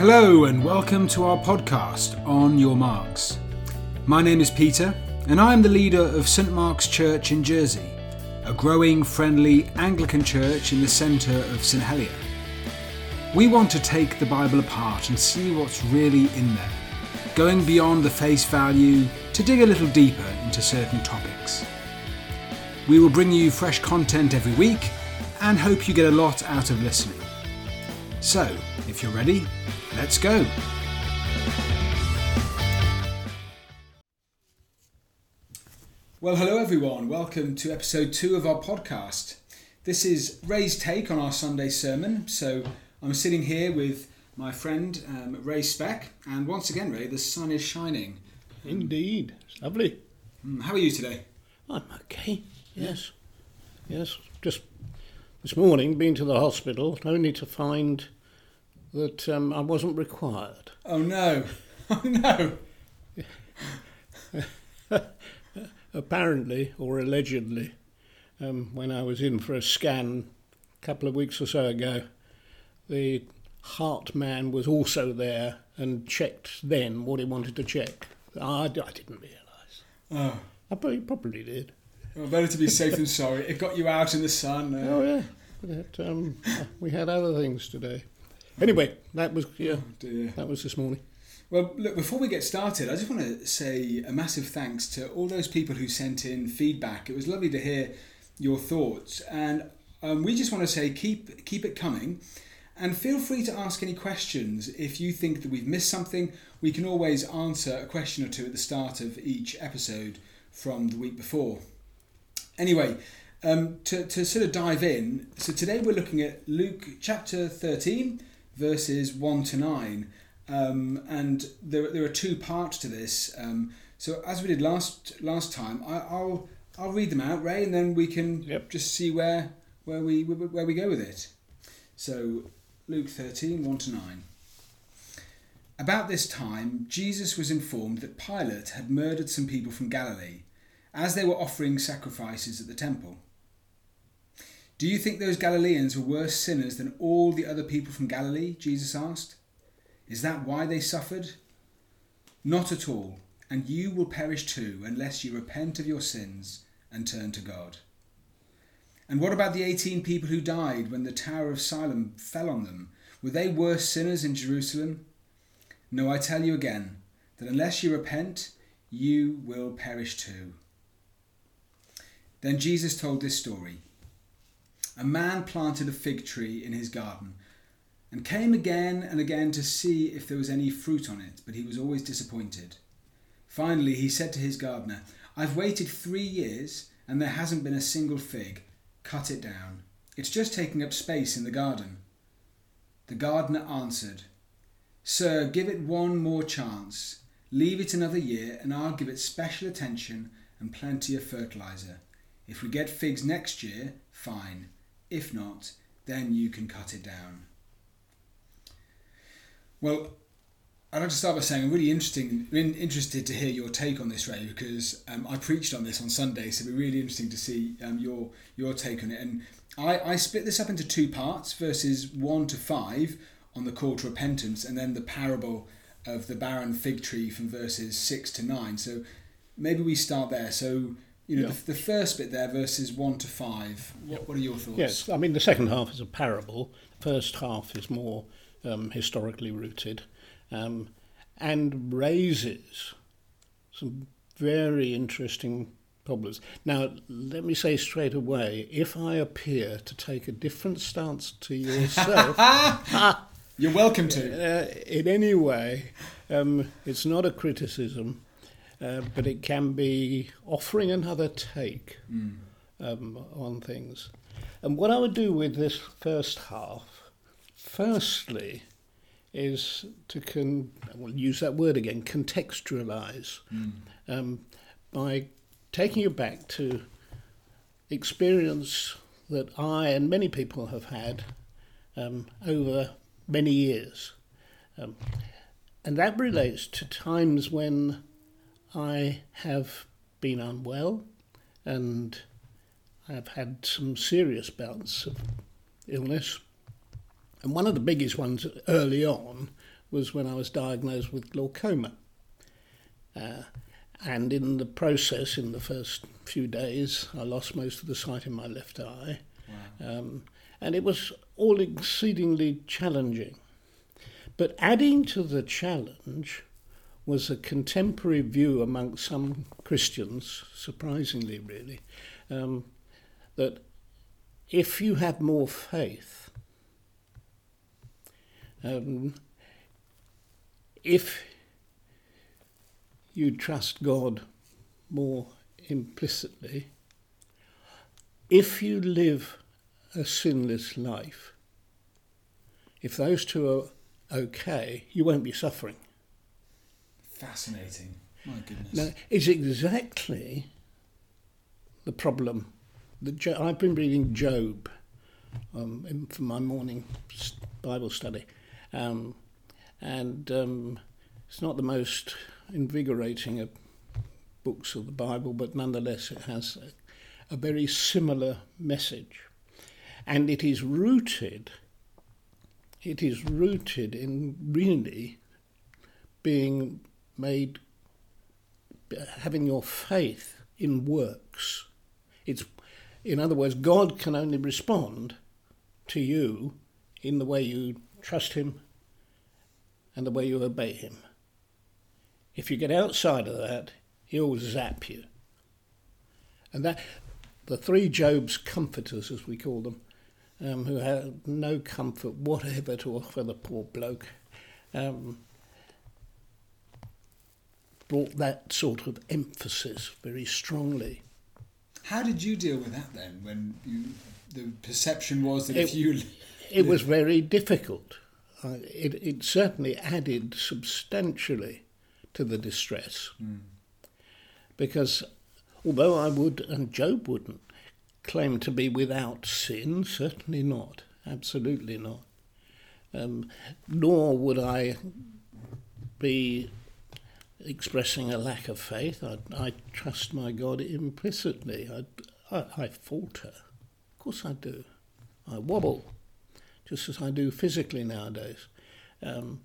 Hello, and welcome to our podcast, On Your Marks. My name is Peter, and I am the leader of St Mark's Church in Jersey, a growing, friendly Anglican church in the centre of St Helier. We want to take the Bible apart and see what's really in there, going beyond the face value to dig a little deeper into certain topics. We will bring you fresh content every week and hope you get a lot out of listening. So, if you're ready, let's go. Well, hello everyone. Welcome to episode two of our podcast. This is Ray's take on our Sunday sermon. So, I'm sitting here with my friend um, Ray Speck, and once again, Ray, the sun is shining. Indeed. It's lovely. Mm, How are you today? I'm okay. Yes. Yes. Just this morning, been to the hospital only to find that um, I wasn't required. Oh no! Oh no! Apparently, or allegedly, um, when I was in for a scan a couple of weeks or so ago, the heart man was also there and checked then what he wanted to check. I, I didn't realise. Oh, I probably, probably did. Well, better to be safe than sorry. It got you out in the sun. Uh, Oh yeah, but, um, we had other things today. Anyway, that was yeah, dear. that was this morning. Well, look, before we get started, I just want to say a massive thanks to all those people who sent in feedback. It was lovely to hear your thoughts, and um, we just want to say keep keep it coming, and feel free to ask any questions if you think that we've missed something. We can always answer a question or two at the start of each episode from the week before. Anyway, um, to, to sort of dive in, so today we're looking at Luke chapter 13, verses 1 to 9. Um, and there, there are two parts to this. Um, so as we did last last time, I, I'll I'll read them out, Ray, and then we can Yep. just see where where we where we go with it. So Luke 13, 1 to 9. About this time, Jesus was informed that Pilate had murdered some people from Galilee as they were offering sacrifices at the temple. Do you think those Galileans were worse sinners than all the other people from Galilee? Jesus asked. Is that why they suffered? Not at all, and you will perish too unless you repent of your sins and turn to God. And what about the 18 people who died when the Tower of Siloam fell on them? Were they worse sinners in Jerusalem? No, I tell you again that unless you repent, you will perish too. Then Jesus told this story. A man planted a fig tree in his garden and came again and again to see if there was any fruit on it, but he was always disappointed. Finally, he said to his gardener, I've waited three years and there hasn't been a single fig. Cut it down. It's just taking up space in the garden. The gardener answered, Sir, give it one more chance. Leave it another year and I'll give it special attention and plenty of fertilizer. If we get figs next year, fine. If not, then you can cut it down. Well, I'd like to start by saying I'm really interesting, in- interested to hear your take on this, Ray, because um, I preached on this on Sunday, so it'd be really interesting to see um, your your take on it. And I, I split this up into two parts, verses one to five on the call to repentance, and then the parable of the barren fig tree from verses six to nine. So maybe we start there. So you know, Yeah. the, the first bit there, verses one to five. What, what are your thoughts? Yes, I mean the second half is a parable. First half is more um, historically rooted, um, and raises some very interesting problems. Now, let me say straight away, if I appear to take a different stance to yourself, You're welcome to. uh, in any way, um, it's not a criticism, uh, but it can be offering another take um, on things. And what I would do with this first half, firstly, is to con- we'll use that word again, contextualize, um, by taking you back to experience that I and many people have had um, over many years. Um, and that relates to times when I have been unwell and I've had some serious bouts of illness. And one of the biggest ones early on was when I was diagnosed with glaucoma. Uh, and in the process, in the first few days, I lost most of the sight in my left eye. Wow. Um, and it was all exceedingly challenging. But adding to the challenge was a contemporary view among some Christians, surprisingly, really, um, that if you have more faith, um, if you trust God more implicitly, if you live a sinless life, if those two are okay, you won't be suffering. Fascinating. My goodness. Now, it's exactly the problem. That I've been reading Job um, for my morning Bible study, um, and um, it's not the most invigorating of books of the Bible, but nonetheless it has a, a very similar message. And it is rooted, it is rooted in really being made, having your faith in works. It's, in other words, God can only respond to you in the way you trust Him and the way you obey Him. If you get outside of that, he'll zap you. And that the three Job's comforters, as we call them, um, who had no comfort whatever to offer the poor bloke, um, brought that sort of emphasis very strongly. How did you deal with that then? When you, the perception was that it, if you, it was very difficult. Uh, it, it certainly added substantially to the distress. Mm. Because although I would, and Job wouldn't, claim to be without sin, certainly not, absolutely not. Um, nor would I be expressing a lack of faith. I, I trust my God implicitly. I, I, I falter. Of course I do. I wobble, just as I do physically nowadays. Um,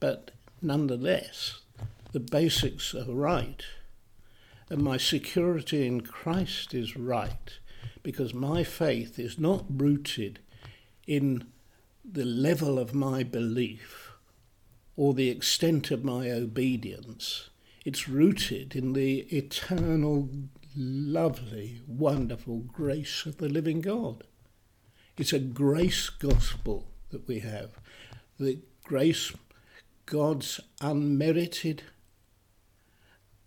but nonetheless, the basics are right. And my security in Christ is right because my faith is not rooted in the level of my belief or the extent of my obedience. It's rooted in the eternal, lovely, wonderful grace of the living God. It's a grace gospel that we have. The grace, God's unmerited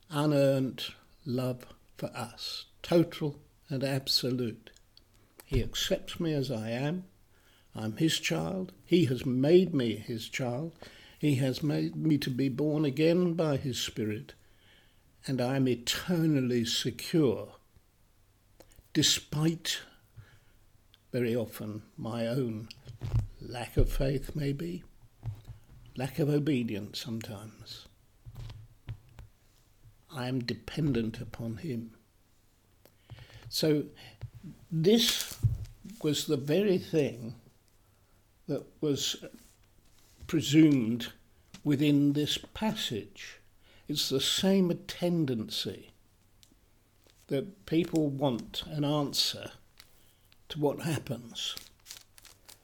unearned love for us, total and absolute. He accepts me as I am. I'm his child. He has made me his child. He has made me to be born again by his Spirit. And I am eternally secure, despite very often my own lack of faith, maybe, lack of obedience sometimes. I am dependent upon Him. So, this was the very thing that was presumed within this passage. It's the same tendency that people want an answer to what happens.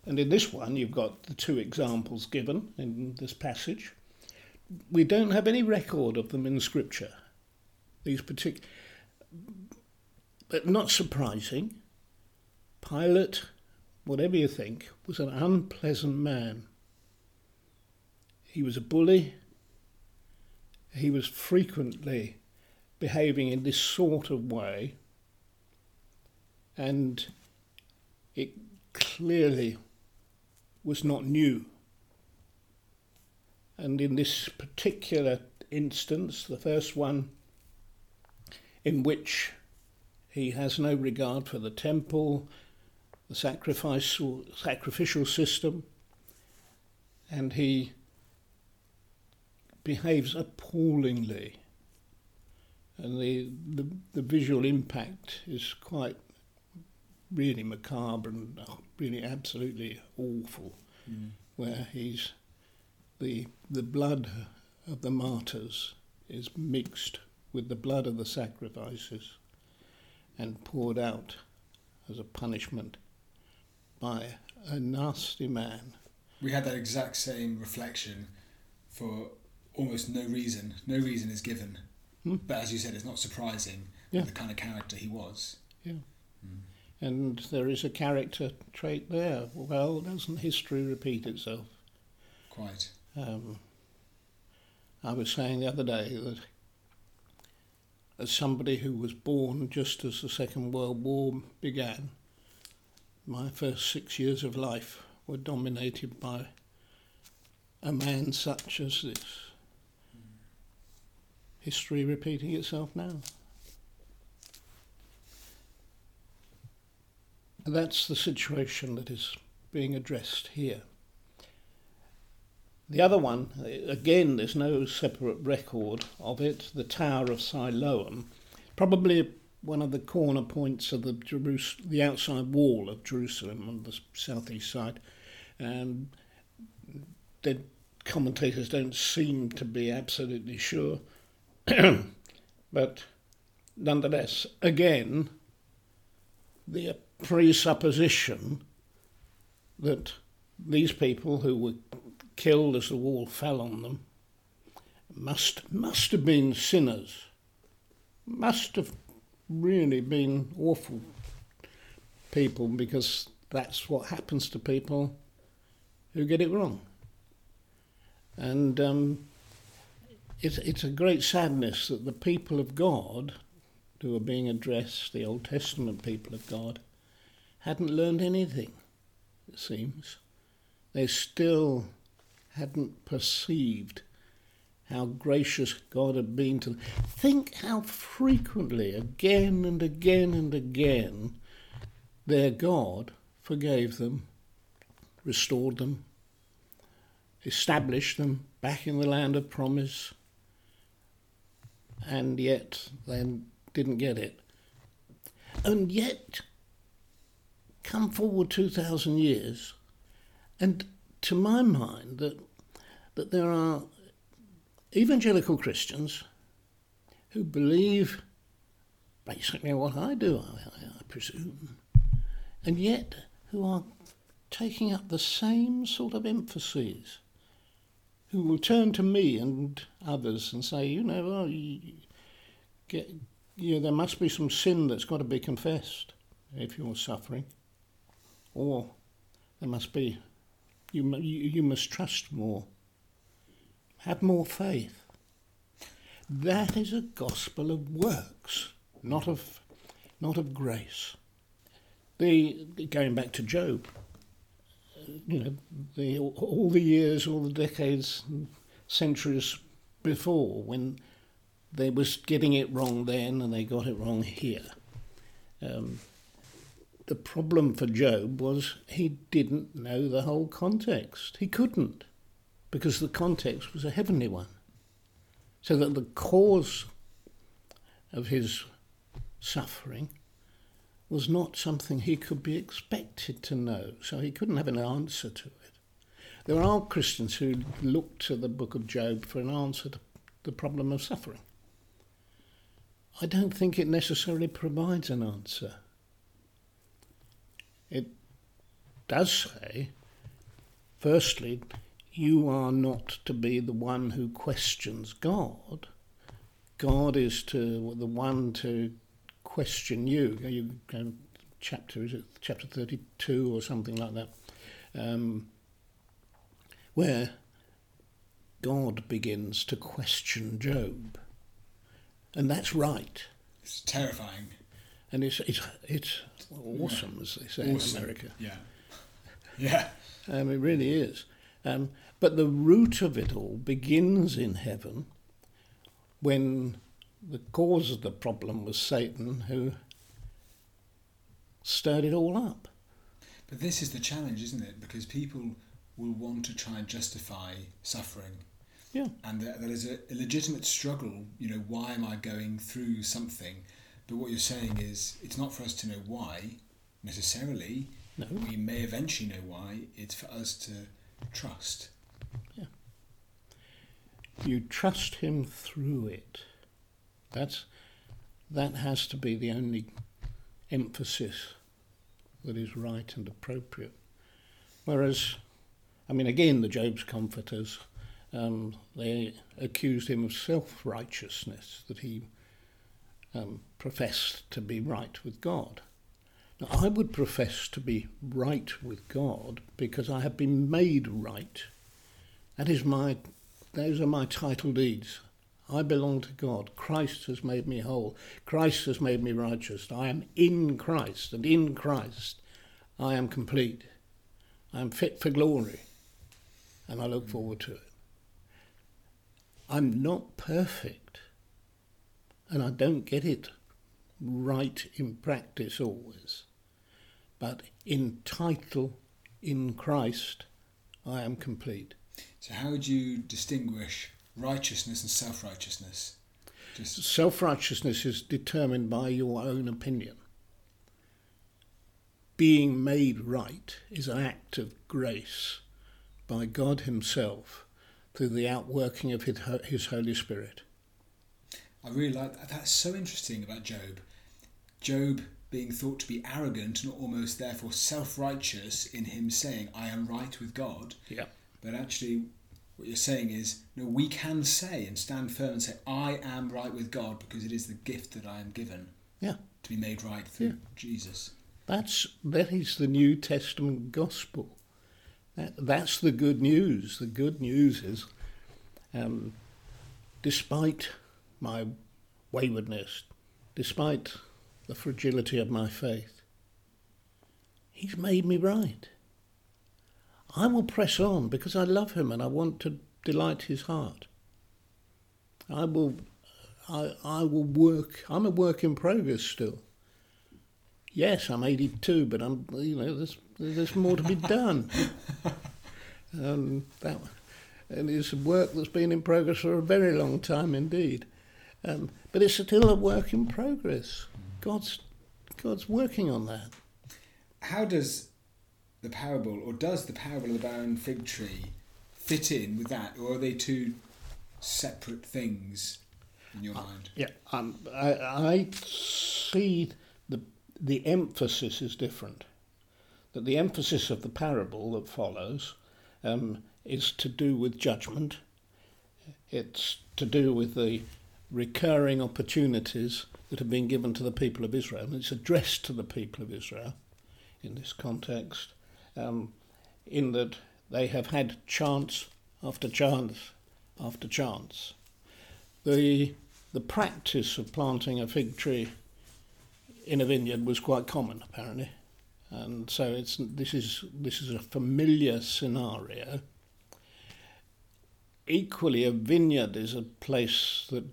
And in this one, you've got the two examples given in this passage. We don't have any record of them in Scripture these particular. But not surprising, Pilate, whatever you think, was an unpleasant man. He was a bully. He was frequently behaving in this sort of way. And it clearly was not new. And in this particular instance, the first one, in which he has no regard for the temple, the sacrificial, sacrificial system, and he behaves appallingly. And the, the, the visual impact is quite really macabre and really absolutely awful, mm. where he's the the blood of the martyrs is mixed with the blood of the sacrifices and poured out as a punishment by a nasty man. We had that exact same reflection for almost no reason. No reason is given. Hmm. But as you said, it's not surprising Yeah. the kind of character he was. Yeah. And there is a character trait there. Well, doesn't history repeat itself? Quite. Um, I was saying the other day that as somebody who was born just as the Second World War began, my first six years of life were dominated by a man such as this. History repeating itself now. And that's the situation that is being addressed here. The other one, again, there's no separate record of it. The Tower of Siloam, probably one of the corner points of the Jerus- the outside wall of Jerusalem on the southeast side. And the commentators don't seem to be absolutely sure, but nonetheless, again, the presupposition that these people who were killed as the wall fell on them must must have been sinners must have really been awful people because that's what happens to people who get it wrong. And um, it's, it's a great sadness that the people of God who are being addressed, the Old Testament people of God, hadn't learned anything, it seems. They still hadn't perceived how gracious God had been to them. Think how frequently, again and again and again, their God forgave them, restored them, established them back in the land of promise, and yet they didn't get it. And yet, come forward 2,000 years, and to my mind, that, that there are evangelical Christians who believe basically what I do, I, I, I presume, and yet who are taking up the same sort of emphases, will turn to me and others and say, you know, you get, you know, there must be some sin that's got to be confessed if you're suffering, or there must be, you, you, must trust more, have more faith. That is a gospel of works, not of, not of grace. The going back to Job, you know, the all the years, all the decades, centuries before, when they was getting it wrong then and they got it wrong here. Um, the problem for Job was he didn't know the whole context. He couldn't, because the context was a heavenly one. So that the cause of his suffering was not something he could be expected to know, so he couldn't have an answer to it. There are Christians who look to the book of Job for an answer to the problem of suffering. I don't think it necessarily provides an answer. It does say, firstly, you are not to be the one who questions God. God is to the one to question you. You go chapter is it chapter thirty two or something like that, um, where God begins to question Job, and that's right. It's terrifying. And it's it's it's awesome, as they say Awesome. in America. Yeah. Yeah. Um, it really is. Um, but the root of it all begins in heaven when the cause of the problem was Satan who stirred it all up. But this is the challenge, isn't it? Because people will want to try and justify suffering. Yeah. And there, there is a, a legitimate struggle, you know, why am I going through something? But what you're saying is it's not for us to know why necessarily. No. We may eventually know why. It's for us to trust. Yeah. you trust Him through it. That's, that has to be the only emphasis that is right and appropriate. Whereas, I mean, again, the Job's comforters, um, they accused him of self righteousness, that he um, professed to be right with God. Now, I would profess to be right with God because I have been made right. That is my, those are my title deeds. I belong to God. Christ has made me whole. Christ has made me righteous. I am in Christ, and in Christ I am complete. I am fit for glory, and I look forward to it. I'm not perfect, and I don't get it right in practice always. But in title, in Christ, I am complete. So, how would you distinguish righteousness and self righteousness? Just... Self righteousness is determined by your own opinion. Being made right is an act of grace by God Himself through the outworking of His Holy Spirit. I really like that. That's so interesting about Job. Job being thought to be arrogant and almost therefore self righteous in him saying, I am right with God. Yeah. But actually, what you're saying is, no, we can say and stand firm and say, I am right with God because it is the gift that I am given. Yeah. To be made right through yeah. Jesus. That's that is the New Testament gospel. That, that's the good news. The good news is, um, despite my waywardness, despite the fragility of my faith, He's made me right. I will press on because I love him and I want to delight his heart. I will, I, I will work. I'm a work in progress still. Yes, I'm 82, but I'm, you know, there's, there's more to be done. um, that, and it's work that's been in progress for a very long time indeed. Um, but it's still a work in progress. God's, God's working on that. How does the parable, or does the parable of the barren fig tree fit in with that, or are they two separate things in your uh, mind? Yeah, um, I, I see the the emphasis is different. That the emphasis of the parable that follows um, is to do with judgment. It's to do with the recurring opportunities that have been given to the people of Israel. And it's addressed to the people of Israel in this context um, in that they have had chance after chance after chance. The, the practice of planting a fig tree in a vineyard was quite common, apparently. And so it's, this, is, this is a familiar scenario. Equally, a vineyard is a place that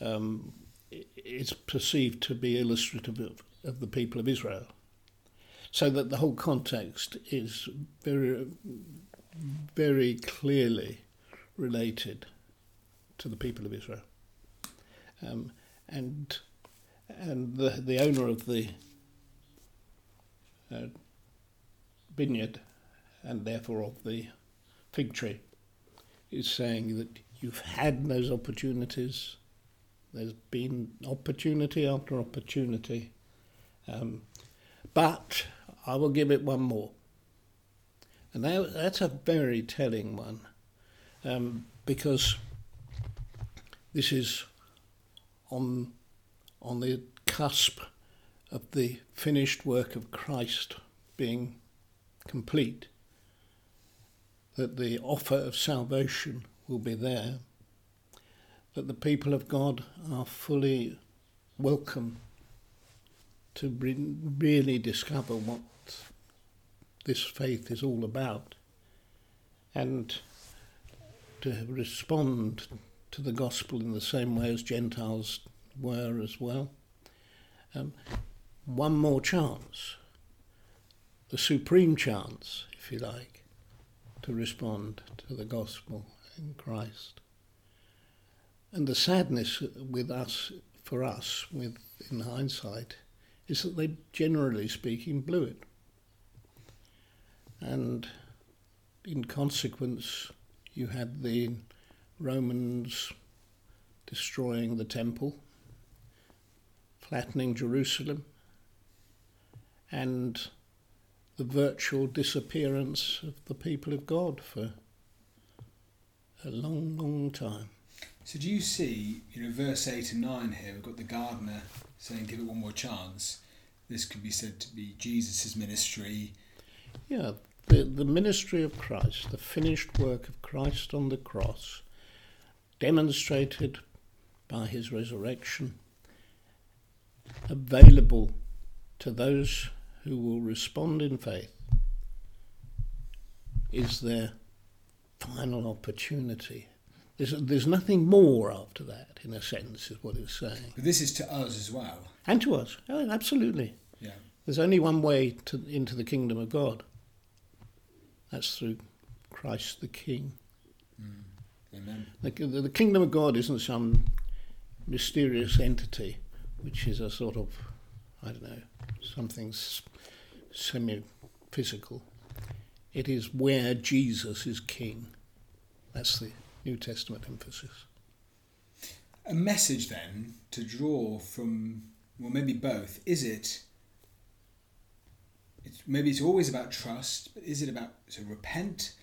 um, is perceived to be illustrative of, of the people of Israel so that the whole context is very, very clearly related to the people of Israel. Um, and and the the owner of the uh, vineyard and therefore of the fig tree is saying that you've had those opportunities. There's been opportunity after opportunity, um, but I will give it one more. And that, that's a very telling one um, because this is on, on the cusp of the finished work of Christ being complete, that the offer of salvation will be there, that the people of God are fully welcome to really discover what this faith is all about and to respond to the gospel in the same way as Gentiles were as well. Um, one more chance, the supreme chance, if you like, to respond to the gospel in Christ. And the sadness with us, for us, with in hindsight, is that they, generally speaking, blew it. And in consequence, you had the Romans destroying the temple, flattening Jerusalem, and the virtual disappearance of the people of God for a long, long time. So do you see, you know, verse 8 and 9 here, we've got the gardener saying, give it one more chance. This could be said to be Jesus' ministry. Yeah, the, the ministry of Christ, the finished work of Christ on the cross, demonstrated by his resurrection, available to those who will respond in faith, is their final opportunity. There's, there's nothing more after that, in a sense, is what it's saying. But this is to us as well. And to us, oh, absolutely. Yeah. There's only one way to, into the kingdom of God. That's through Christ the King. Mm. Amen. The, the, the kingdom of God isn't some mysterious entity, which is a sort of, I don't know, something semi physical. It is where Jesus is king. That's the New Testament emphasis. A message then to draw from, well, maybe both. Is it? It's, maybe it's always about trust, but is it about to repent,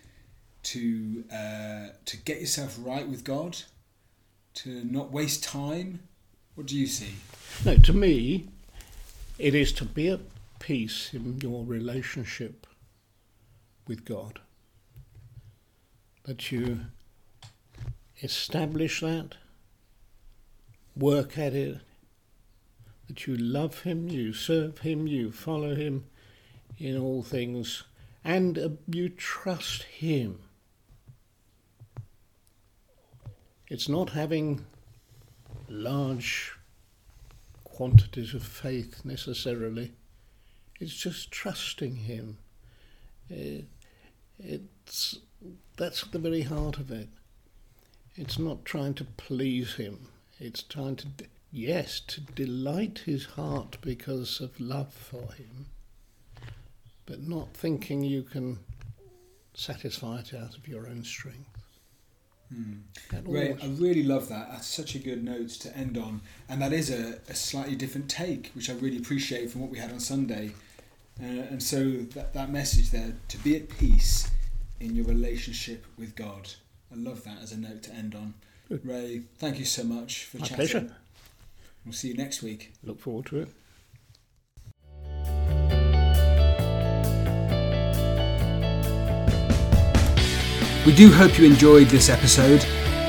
to uh, to get yourself right with God, to not waste time? What do you see? No, to me, it is to be at peace in your relationship with God. That you establish that, work at it, that you love Him, you serve Him, you follow Him in all things, and uh, you trust Him. It's not having large quantities of faith necessarily. It's just trusting Him. It, it's that's the very heart of it. It's not trying to please Him. It's trying to, yes, to delight His heart because of love for Him, but not thinking you can satisfy it out of your own strength. Mm. Ray, I really love that. That's such a good note to end on. And that is a, a slightly different take, which I really appreciate from what we had on Sunday. Uh, and so that, that message there, to be at peace in your relationship with God. I love that as a note to end on. Good. Ray, thank you so much for My chatting. pleasure. We'll see you next week. Look forward to it. We do hope you enjoyed this episode.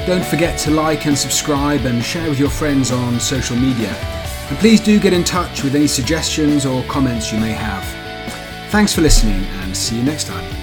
Don't forget to like and subscribe and share with your friends on social media. And please do get in touch with any suggestions or comments you may have. Thanks for listening and see you next time.